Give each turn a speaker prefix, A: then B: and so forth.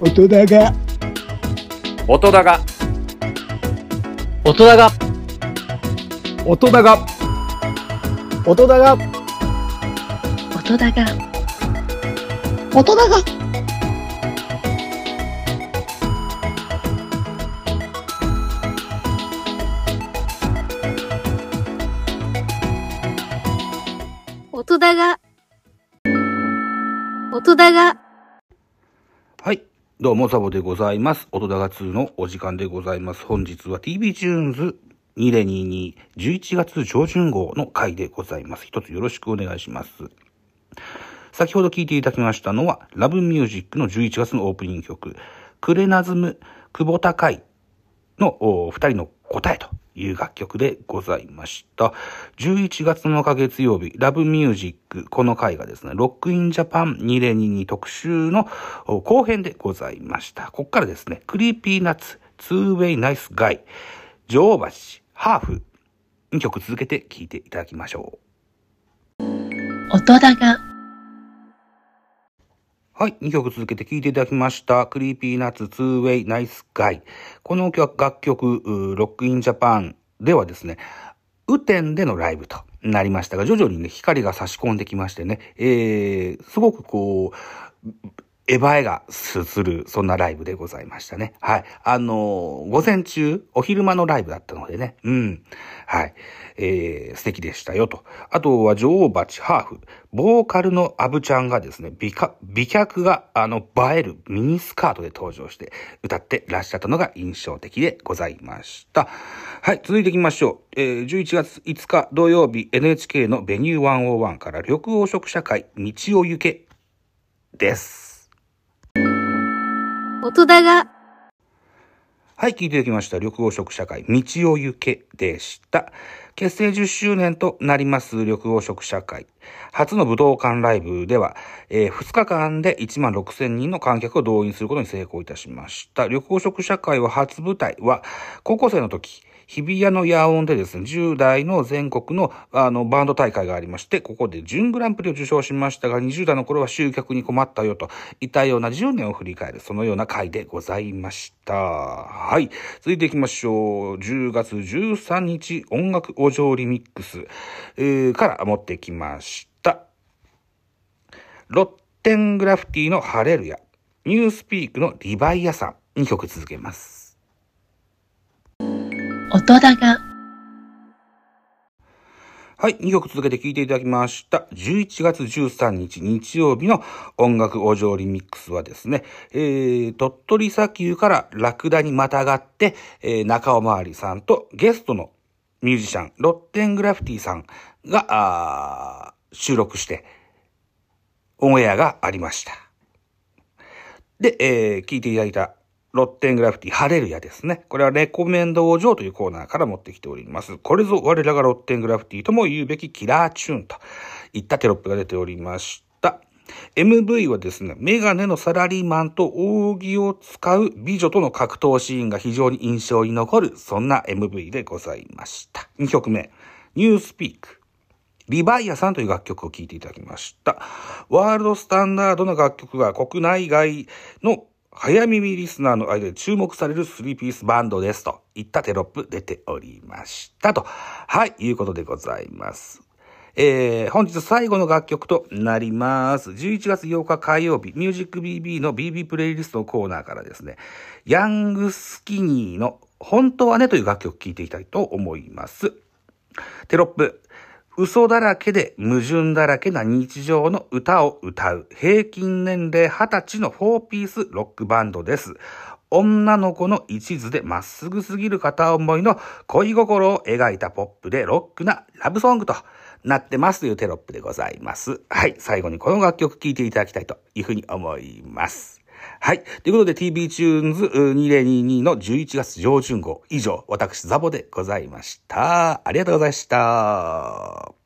A: 音だが。
B: 音だが。
C: 音だが。
A: 音だが。
C: 音だが。
D: 音だが。音だが。音だが。音だが。
E: はい。どうも、サボでございます。音高2のお時間でございます。本日は TV チューンズ2022 11月上旬号の回でございます。一つよろしくお願いします。先ほど聴いていただきましたのは、ラブミュージックの11月のオープニング曲、クレナズム、久保高いのお二人の答えという楽曲でございました。11月7日月曜日、 Love Music、この回がですね、 ROCK IN JAPAN 2022特集の後編でございました。ここからですね、 Creepy Nuts、two-way nice guy、女王蜂、ハーフ、2曲続けて聴いていただきましょう。
D: 音だが
E: はい、2曲続けて聴いていただきました。 Creepy Nuts、two-way、nice guy。この楽曲、ロックインジャパンではですね、雨天でのライブとなりましたが、徐々にね、光が差し込んできましてね、えー、すごくこう、エヴァエがする、そんなライブでございましたね。はい。あのー午前中、お昼間のライブだったのでね。うん。はい。えー、素敵でしたよと。あとは女王蜂ハーフ。ボーカルのアブちゃんがですね、美か美脚が、あの、映えるミニスカートで登場して歌ってらっしゃったのが印象的でございました。はい、続いていきましょう。えー、11月5日土曜日 NHK のベニュー101から緑黄色社会道を行けです。
D: 音だが
E: はい、聞いてきました。緑黄色社会、道を行けでした。結成10周年となります緑黄色社会。初の武道館ライブでは、えー2日間で1万6000人の観客を動員することに成功いたしました。緑黄色社会は初舞台は、高校生の時、日比谷の野音でですね、10代の全国のあのバンド大会がありまして、ここで準グランプリを受賞しましたが、20代の頃は集客に困ったよといたような10年を振り返る、そのような回でございました。はい。続いていきましょう。10月13日音楽お嬢リミックス、えーから持ってきました。ロッテングラフィティのハレルヤ、ニュースピークのリヴァイアさん、2曲続けます。
D: 音だが
E: はい、2曲続けて聴いていただきました。11月13日日曜日の音楽お嬢リミックスはですね、えー、鳥取砂丘からラクダにまたがって、えー、中尾まわりさんとゲストのミュージシャン、ロッテングラフィティさんが、収録して、オンエアがありました。で、えー聞いていただいたロッテングラフィティ、ハレルヤですね。これはレコメンドお嬢というコーナーから持ってきております。これぞ我らがロッテングラフィティとも言うべきキラーチューンといったテロップが出ておりました。MV はですね、メガネのサラリーマンと扇を使う美女との格闘シーンが非常に印象に残る、そんな MV でございました。2曲目、ニュースピーク。リバイアさんという楽曲を聴いていただきました。ワールドスタンダードな楽曲が国内外の早耳リスナーの間で注目されるスリーピースバンドですといったテロップ出ておりましたと。はい、いうことでございます。えー、本日最後の楽曲となります。11月8日火曜日、ミュージック BB の BB プレイリストのコーナーからですね、ヤングスキニーの本当はねという楽曲を聴いていきたいと思います。テロップ。嘘だらけで矛盾だらけな日常の歌を歌う平均年齢20歳の4ピースロックバンドです。女の子の一途でまっすぐすぎる片思いの恋心を描いたポップでロックなラブソングとなってますというテロップでございます。はい。最後にこの楽曲聴いていただきたいというふうに思います。はい。ということで TB チューンズ2022の11月上旬号以上、私ザボでございました。ありがとうございました。